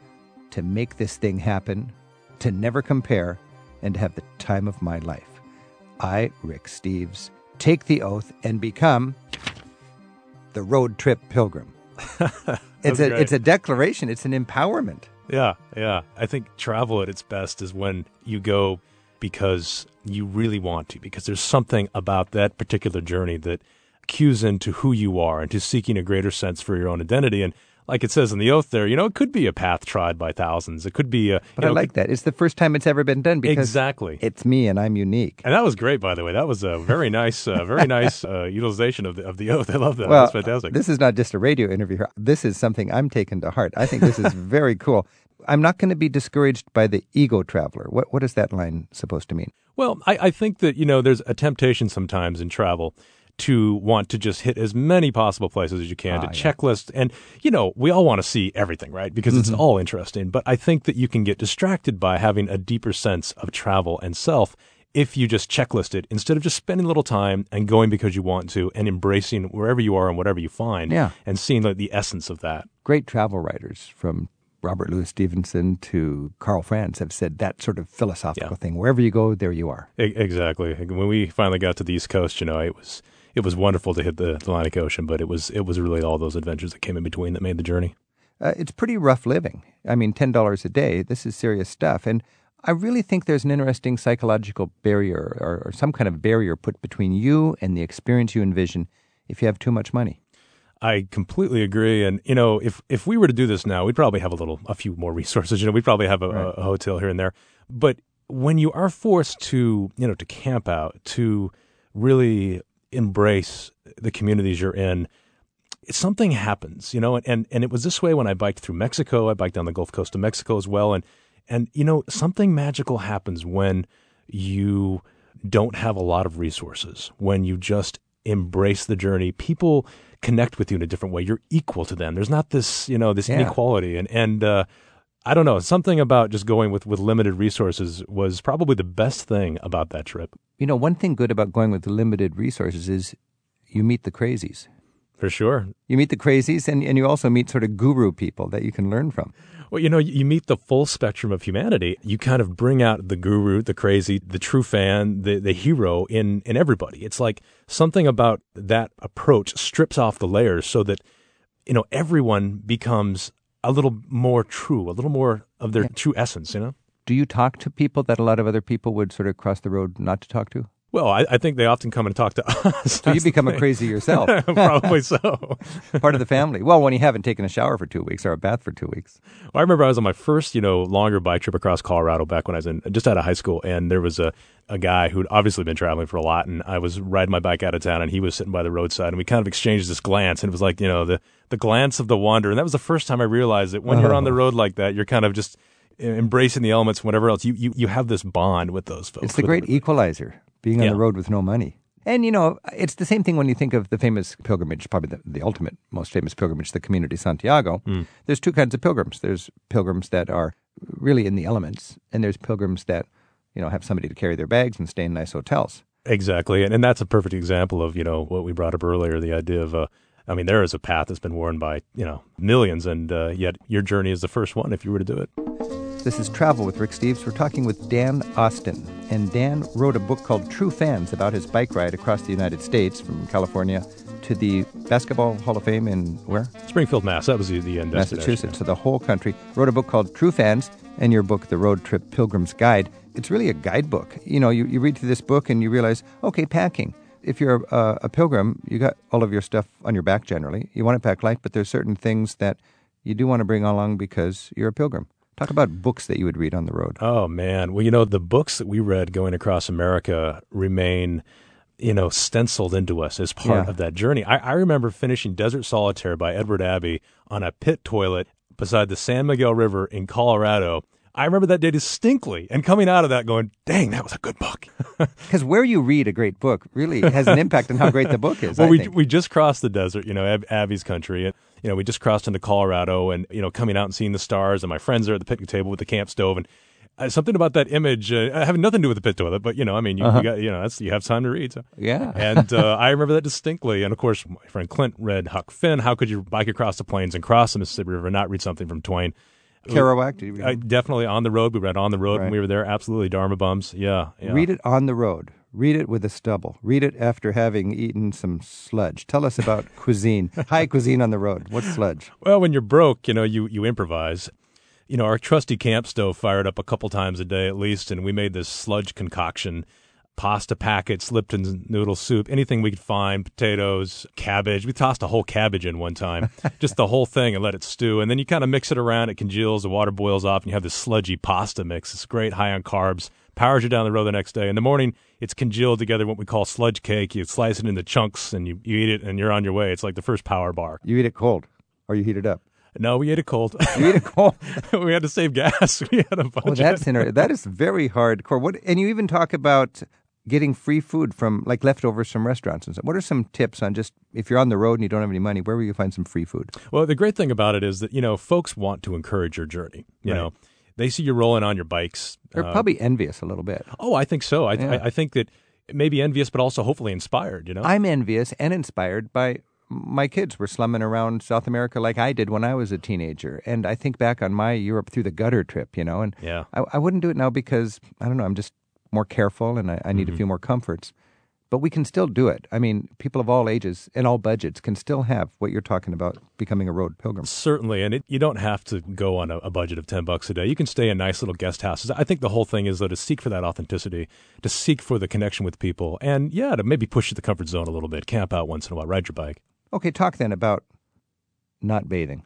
to make this thing happen, to never compare, and to have the time of my life. I, Rick Steves, take the oath and become the road trip pilgrim. [laughs] it's a great. it's a declaration. It's an empowerment. Yeah, yeah. I think travel at its best is when you go because you really want to, because there's something about that particular journey that cues into who you are and to seeking a greater sense for your own identity. And like it says in the oath there, you know, it could be a path tried by thousands. It could be a. But I know, like that. It's the first time it's ever been done because Exactly. it's me and I'm unique. And that was great, by the way. That was a very [laughs] nice, uh, very nice uh, utilization of the of the oath. I love that. Well, That's fantastic. This is not just a radio interview. This is something I'm taking to heart. I think this is [laughs] very cool. I'm not going to be discouraged by the ego traveler. What what is that line supposed to mean? Well, I, I think that, you know, there's a temptation sometimes in travel to want to just hit as many possible places as you can Ah, to yeah. checklist. And, you know, we all want to see everything, right? Because it's Mm-hmm. all interesting. But I think that you can get distracted by having a deeper sense of travel and self if you just checklist it instead of just spending a little time and going because you want to and embracing wherever you are and whatever you find Yeah. and seeing like, the essence of that. Great travel writers from Robert Louis Stevenson to Carl Franz have said that sort of philosophical Yeah. thing. Wherever you go, there you are. E- Exactly. When we finally got to the East Coast, you know, it was it was wonderful to hit the Atlantic Ocean, but it was it was really all those adventures that came in between that made the journey. Uh, it's pretty rough living. I mean, ten dollars a day. This is serious stuff, and I really think there's an interesting psychological barrier or, or some kind of barrier put between you and the experience you envision if you have too much money. I completely agree. And you know, if if we were to do this now, we'd probably have a little, a few more [laughs] resources. You know, we'd probably have a, a, a hotel here and there. But when you are forced to, you know, to camp out, to really embrace the communities you're in, something happens. You know, and, and and it was this way when I biked through Mexico. I biked down the Gulf Coast of Mexico as well, and and you know, something magical happens when you don't have a lot of resources. When you just embrace the journey, people connect with you in a different way. You're equal to them. There's not this, you know, this Yeah. inequality. And and uh, I don't know, something about just going with with limited resources was probably the best thing about that trip. You know, one thing good about going with limited resources is you meet the crazies. For sure. You meet the crazies, and, and you also meet sort of guru people that you can learn from. Well, you know, you meet the full spectrum of humanity. You kind of bring out the guru, the crazy, the true fan, the, the hero in, in everybody. It's like something about that approach strips off the layers so that, you know, everyone becomes a little more true, a little more of their true essence, you know? Do you talk to people that a lot of other people would sort of cross the road not to talk to? Well, I, I think they often come and talk to [laughs] us. So you become a crazy yourself, [laughs] Probably so. [laughs] part of the family. Well, when you haven't taken a shower for two weeks or a bath for two weeks. I remember I was on my first, you know, longer bike trip across Colorado back when I was in just out of high school, and there was a, a guy who'd obviously been traveling for a lot, and I was riding my bike out of town, and he was sitting by the roadside, and we kind of exchanged this glance, and it was like, you know, the the glance of the wanderer, and that was the first time I realized that when you're on the oh. road like that, you're kind of just embracing the elements, whatever else. You you you have this bond with those folks. It's the great equalizer, being on Yeah. the road with no money. And, you know, it's the same thing when you think of the famous pilgrimage, probably the, the ultimate, most famous pilgrimage, the Camino de Santiago. Hmm. There's two kinds of pilgrims. There's pilgrims that are really in the elements, and there's pilgrims that, you know, have somebody to carry their bags and stay in nice hotels. Exactly, and, and that's a perfect example of you know what we brought up earlier. The idea of, uh, I mean, there is a path that's been worn by you know millions, and uh, yet your journey is the first one if you were to do it. This is Travel with Rick Steves. We're talking with Dan Austin. And Dan wrote a book called True Fans about his bike ride across the United States from California to the Basketball Hall of Fame in where? Springfield, Mass. That was the, the end. Massachusetts, so the whole country. Wrote a book called True Fans, and your book, The Road Trip Pilgrim's Guide. It's really a guidebook. You know, you, you read through this book and you realize, okay, packing. If you're a, a pilgrim, you got all of your stuff on your back generally. You want to pack light, but there's certain things that you do want to bring along because you're a pilgrim. Talk about books that you would read on the road. Oh man, well you know the books that we read going across America remain, you know, stenciled into us as part Yeah. of that journey. I, I remember finishing Desert Solitaire by Edward Abbey on a pit toilet beside the San Miguel River in Colorado. I remember that day distinctly, and coming out of that, going, "Dang, that was a good book." [laughs] Because where you read a great book really has an impact on how great the book is. [laughs] well, I we think. we just crossed the desert, you know, Ab- Abbey's country, and you know, we just crossed into Colorado, and you know, coming out and seeing the stars, and my friends are at the picnic table with the camp stove, and uh, something about that image uh, having nothing to do with the pit toilet, but you know, I mean, you, you got you know, that's you have time to read. So. Uh-huh. Yeah. [laughs] and uh, I remember that distinctly. And of course, my friend Clint read Huck Finn. How could you bike across the plains and cross the Mississippi River and not read something from Twain? Kerouac, did I, definitely on the road. We read on the road when we were there. Absolutely, Dharma bums. Yeah, yeah. Read it on the road. Read it with a stubble. Read it after having eaten some sludge. Tell us about [laughs] cuisine. High cuisine on the road. What's sludge? Well, when you're broke, you know, you, you improvise. You know, our trusty camp stove fired up a couple times a day at least, and we made this sludge concoction pasta packets, Lipton's noodle soup, anything we could find, potatoes, cabbage. We tossed a whole cabbage in one time, [laughs] just the whole thing, and let it stew. And then you kind of mix it around, it congeals, the water boils off, and you have this sludgy pasta mix. It's great, high on carbs, powers you down the road the next day. In the morning, it's congealed together, what we call sludge cake. You slice it into chunks, and you, you eat it, and you're on your way. It's like the first power bar. You eat it cold or you heat it up. No, we ate it cold. [laughs] You eat it cold. [laughs] we had to save gas. We had a oh, bunch. Well, that's inter- that is very hardcore. What and you even talk about getting free food from like leftovers from restaurants and stuff. What are some tips on just if you're on the road and you don't have any money, where will you find some free food? Well, the great thing about it is that you know folks want to encourage your journey. You Right. know, they see you rolling on your bikes. They're Uh, probably envious a little bit. oh, I think so. I, Yeah. I, I think that maybe envious, but also hopefully inspired. You know, I'm envious and inspired by my kids were slumming around South America like I did when I was a teenager. And I think back on my Europe through the gutter trip, you know, and Yeah. I, I wouldn't do it now because, I don't know, I'm just more careful and I, I need Mm-hmm. a few more comforts. But we can still do it. I mean, people of all ages and all budgets can still have what you're talking about becoming a road pilgrim. Certainly, and it, you don't have to go on a, a budget of ten bucks a day. You can stay in nice little guest houses. I think the whole thing is though to seek for that authenticity, to seek for the connection with people, and yeah, to maybe push the comfort zone a little bit. Camp out once in a while, ride your bike. Okay, talk then about not bathing.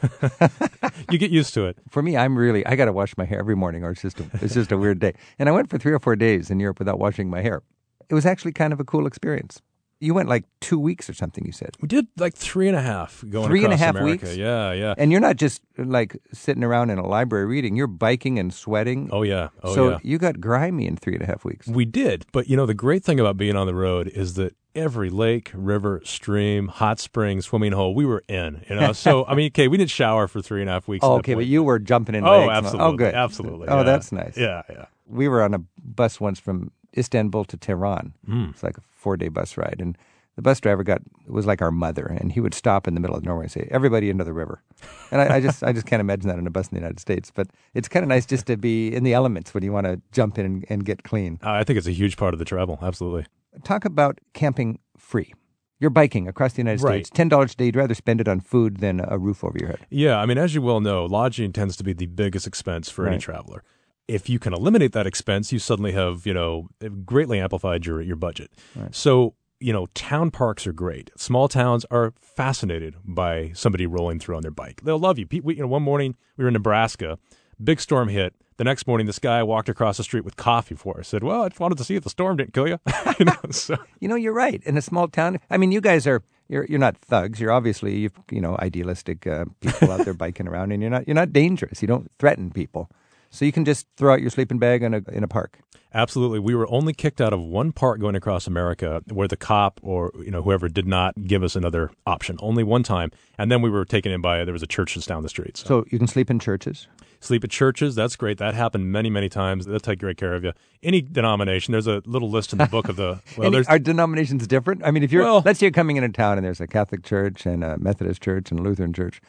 [laughs] You get used to it. For me, I'm really I got to wash my hair every morning, or it's just a, it's just a weird day. And I went for three or four days in Europe without washing my hair. It was actually kind of a cool experience. You went like two weeks or something. You said, We did like three and a half going Three and a across half America. weeks? Yeah, yeah. and you're not just like sitting around in a library reading. You're biking and sweating. Oh yeah. Oh so yeah. you got grimy in three and a half weeks. We did, but you know the great thing about being on the road is that every lake, river, stream, hot spring, swimming hole, we were in. You know, so I mean, okay, we didn't shower for three and a half weeks. [laughs] Oh, okay, but you were jumping in. Oh, lakes and- oh, absolutely. Oh, good. absolutely. Oh, yeah. that's nice. Yeah, yeah. we were on a bus once from Istanbul to Tehran. It's like a four day bus ride. And the bus driver got was like our mother, and he would stop in the middle of nowhere and say, Everybody into the river. And I, I just I just can't imagine that on a bus in the United States. But it's kind of nice just to be in the elements when you want to jump in and, and get clean. Uh, I think it's a huge part of the travel. Absolutely. Talk about camping free. You're biking across the United Right. States. Ten dollars a day. You'd rather spend it on food than a roof over your head. Yeah, I mean, as you well know, lodging tends to be the biggest expense for any traveler. If you can eliminate that expense, you suddenly have, you know, greatly amplified your, your budget. So, you know, town parks are great. Small towns are fascinated by somebody rolling through on their bike. They'll love you. We, you know, one morning we were in Nebraska, big storm hit. The next morning, this guy walked across the street with coffee for us. Said, "Well, I just wanted to see if the storm didn't kill you." [laughs] you know, [laughs] so You know, you're right. In a small town, I mean, you guys are you're you're not thugs. You're obviously you you know idealistic uh, people out there [laughs] biking around, and you're not you're not dangerous. You don't threaten people, so you can just throw out your sleeping bag in a in a park. Absolutely. We were only kicked out of one park going across America where the cop or you know whoever did not give us another option. Only one time, and then we were taken in by there was a church just down the street. So, So you can sleep in churches. sleep at churches, that's great. That happened many, many times. They'll take great care of you. Any denomination. There's a little list in the book of the [laughs] well. Any- there's are denominations different? I mean, if you're Well- let's say you're coming into town and there's a Catholic church and a Methodist church and a Lutheran church,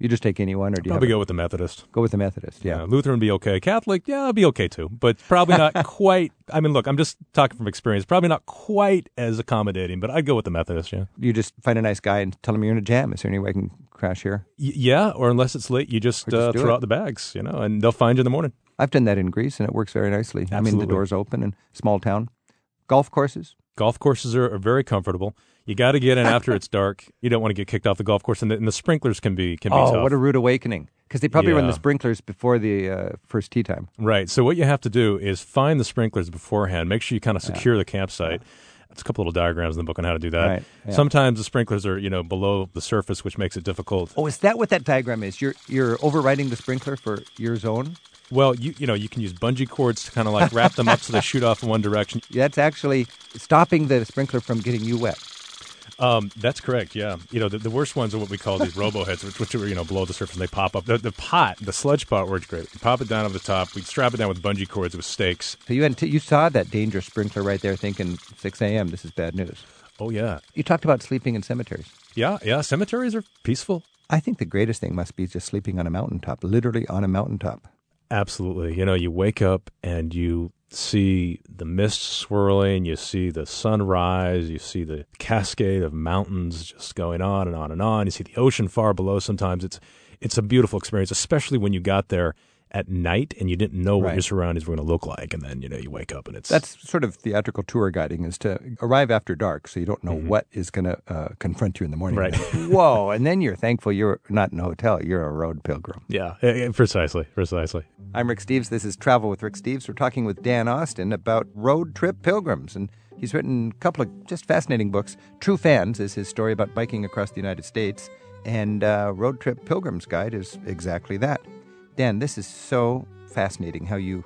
you just take anyone, or do you probably go with the Methodist. go with the Methodist? Yeah. Yeah, Lutheran be okay. Catholic, yeah, be okay too, but probably not [laughs] quite. I mean, look, I'm just talking from experience. Probably not quite as accommodating, but I'd go with the Methodist. Yeah. You just find a nice guy and tell him you're in a jam. Is there any way I can crash here? Y- yeah, or unless it's late, you just, just uh, throw it. out the bags, you know, and they'll find you in the morning. I've done that in Greece and it works very nicely. I mean, Absolutely. the doors open and small town, golf courses. Golf courses are, are very comfortable. You got to get in after it's dark. You don't want to get kicked off the golf course, and the, and the sprinklers can be can be Oh, tough. what a rude awakening! Because they probably run the sprinklers before the uh, first tee time. Right. So what you have to do is find the sprinklers beforehand. Make sure you kind of secure the campsite. There's a couple little diagrams in the book on how to do that. Right, yeah. Sometimes the sprinklers are you know below the surface, which makes it difficult. Oh, is that what that diagram is? You're you're overriding the sprinkler for your zone. Well, you you know you can use bungee cords to kind of like wrap them up so they shoot off in one direction. [laughs] That's actually stopping the sprinkler from getting you wet. Um, that's correct. Yeah. You know the, the worst ones are what we call these [laughs] robo heads, which, which are you know below the surface and they pop up. The, the pot, the sludge pot works great. You pop it down over the top. We strap it down with bungee cords with stakes. So you ant- you saw that dangerous sprinkler right there, thinking 6 a.m. This is bad news. Oh yeah. You talked about sleeping in cemeteries. Yeah, yeah. Cemeteries are peaceful. I think the greatest thing must be just sleeping on a mountaintop, literally on a mountaintop. Absolutely. You know, you wake up and you see the mist swirling, you see the sunrise, you see the cascade of mountains just going on and on and on. You see the ocean far below. Sometimes it's it's a beautiful experience, especially when you got there at night and you didn't know what Right. your surroundings were going to look like, and then you know you wake up and it's That's sort of theatrical tour guiding is to arrive after dark so you don't know what is going to uh, confront you in the morning. Right. [laughs] Whoa. And then you're thankful you're not in a hotel. You're a road pilgrim. yeah, eh, eh, precisely, precisely. I'm Rick Steves. This is Travel with Rick Steves. We're talking with Dan Austin about road trip pilgrims. And he's written a couple of just fascinating books. True Fans is his story about biking across the United States. And uh, Road Trip Pilgrim's Guide is exactly that. Dan, this is so fascinating how you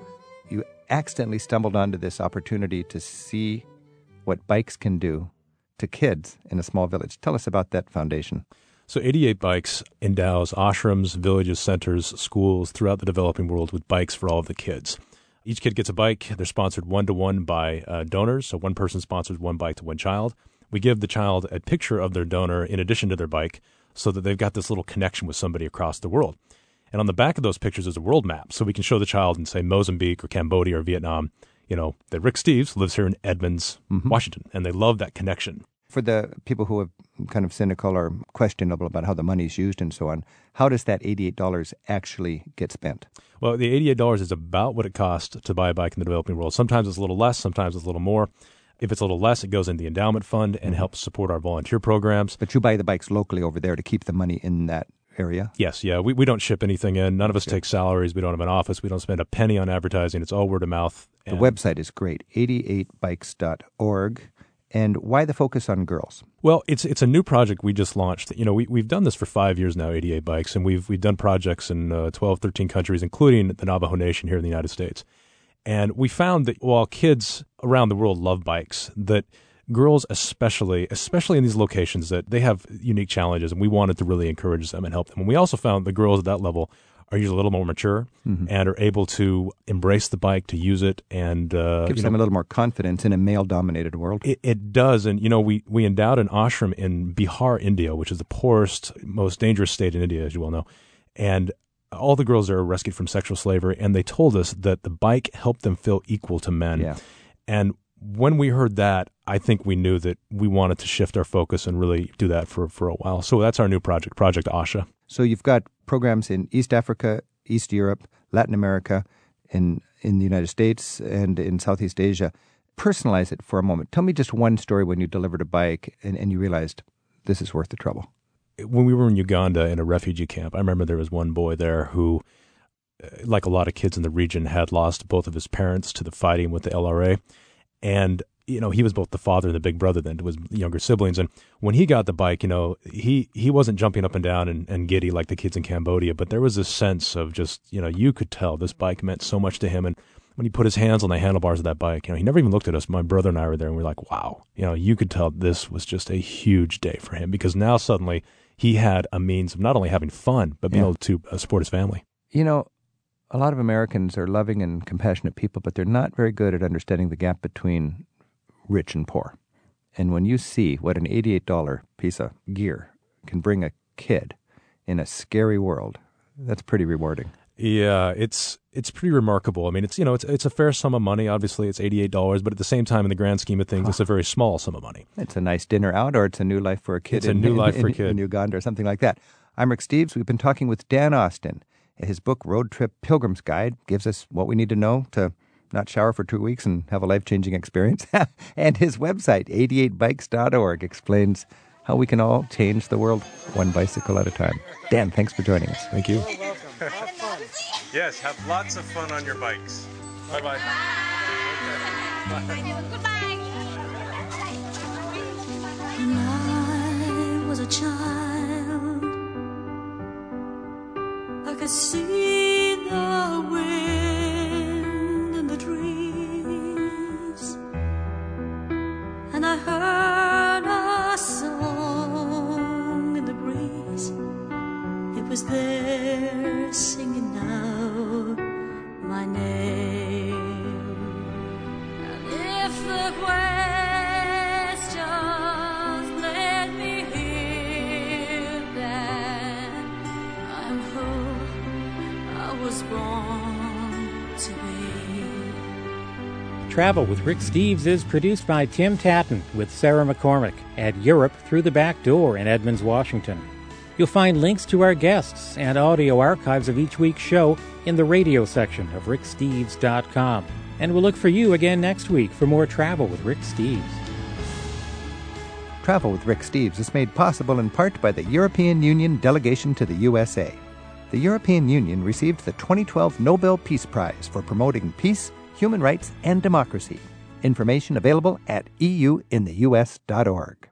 you accidentally stumbled onto this opportunity to see what bikes can do to kids in a small village. Tell us about that foundation. So 88 Bikes endows ashrams, villages, centers, schools throughout the developing world with bikes for all of the kids. Each kid gets a bike. They're sponsored one to one by uh, donors. So one person sponsors one bike to one child. We give the child a picture of their donor in addition to their bike so that they've got this little connection with somebody across the world. And on the back of those pictures is a world map. So we can show the child in, say, Mozambique or Cambodia or Vietnam, you know, that Rick Steves lives here in Edmonds, mm-hmm. Washington. And they love that connection. For the people who are kind of cynical or questionable about how the money is used and so on, how does that $88 actually get spent? Well, the eighty-eight dollars is about what it costs to buy a bike in the developing world. Sometimes it's a little less, sometimes it's a little more. If it's a little less, it goes in the endowment fund and mm-hmm. helps support our volunteer programs. But you buy the bikes locally over there to keep the money in that area. Yes, yeah, we, we don't ship anything in. None of us take salaries. We don't have an office. We don't spend a penny on advertising. It's all word of mouth. The website is great, 88bikes.org. And why the focus on girls? Well, it's it's a new project we just launched. You know, we we've done this for five years now, 88 bikes, and we've we've done projects in uh, 12, 13 countries, including the Navajo Nation here in the United States. And we found that while kids around the world love bikes, that girls especially, especially in these locations, that they have unique challenges, and we wanted to really encourage them and help them. And we also found the girls at that level are usually a little more mature and are able to embrace the bike, to use it, and uh, Gives you know, them a little more confidence in a male dominated world. it, it does, and you know, we we endowed an ashram in Bihar, India, which is the poorest, most dangerous state in India, as you well know, and all the girls there are rescued from sexual slavery, and they told us that the bike helped them feel equal to men. Yeah. And when we heard that, I think we knew that we wanted to shift our focus and really do that for for a while. So that's our new project, Project Asha. So you've got programs in East Africa, East Europe, Latin America. in in the United States and in Southeast Asia. Personalize it for a moment. Tell me just one story when you delivered a bike and, and you realized this is worth the trouble. When we were in Uganda in a refugee camp, I remember there was one boy there who, uh, like a lot of kids in the region, had lost both of his parents to the fighting with the LRA. And you know, he was both the father and the big brother then to his younger siblings. And when he got the bike, you know, he, he wasn't jumping up and down and, and giddy like the kids in Cambodia, but there was this sense of just, you know, you could tell this bike meant so much to him. And when he put his hands on the handlebars of that bike, you know, he never even looked at us. My brother and I were there and we are like, wow, you know, you could tell this was just a huge day for him because now suddenly he had a means of not only having fun, but being Yeah. able to uh, support his family. You know, a lot of Americans are loving and compassionate people, but they're not very good at understanding the gap between rich and poor. And when you see what an $88 piece of gear can bring a kid in a scary world, that's pretty rewarding. Yeah, it's it's pretty remarkable. I mean, it's you know, it's it's a fair sum of money. Obviously, it's eighty eight dollars, but at the same time, in the grand scheme of things, it's a very small sum of money. It's a nice dinner out, or it's a new life for a kid. It's a new in- life for a in- kid. in Uganda, or something like that. I'm Rick Steves. We've been talking with Dan Austin. His book, Road Trip Pilgrim's Guide, gives us what we need to know to not shower for two weeks and have a life changing experience. [laughs] and his website, 88bikes.org, explains how we can all change the world one bicycle at a time. Dan, thanks for joining us. Thank you. You're welcome. Have fun. Yes, have lots of fun on your bikes. Bye bye. When I was a child, I could see Travel with Rick Steves is produced by Tim Tattan with Sarah McCormick at Europe Through the Back Door in Edmonds, Washington. You'll find links to our guests and audio archives of each week's show in the radio section of ricksteves.com. And we'll look for you again next week for more travel with Rick Steves. Travel with Rick Steves is made possible in part by the European Union delegation to the USA. The European Union received the 2012 Nobel Peace Prize for promoting peace, human rights, and democracy. Information available at euintheus.org.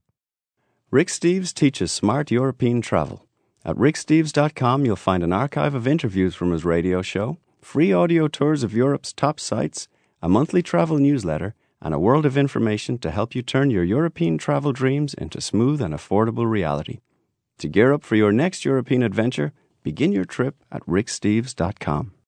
Rick Steves teaches smart European travel. At ricksteves.com, you'll find an archive of interviews from his radio show, free audio tours of Europe's top sites, a monthly travel newsletter, and a world of information to help you turn your European travel dreams into smooth and affordable reality. To gear up for your next European adventure, begin your trip at ricksteves.com.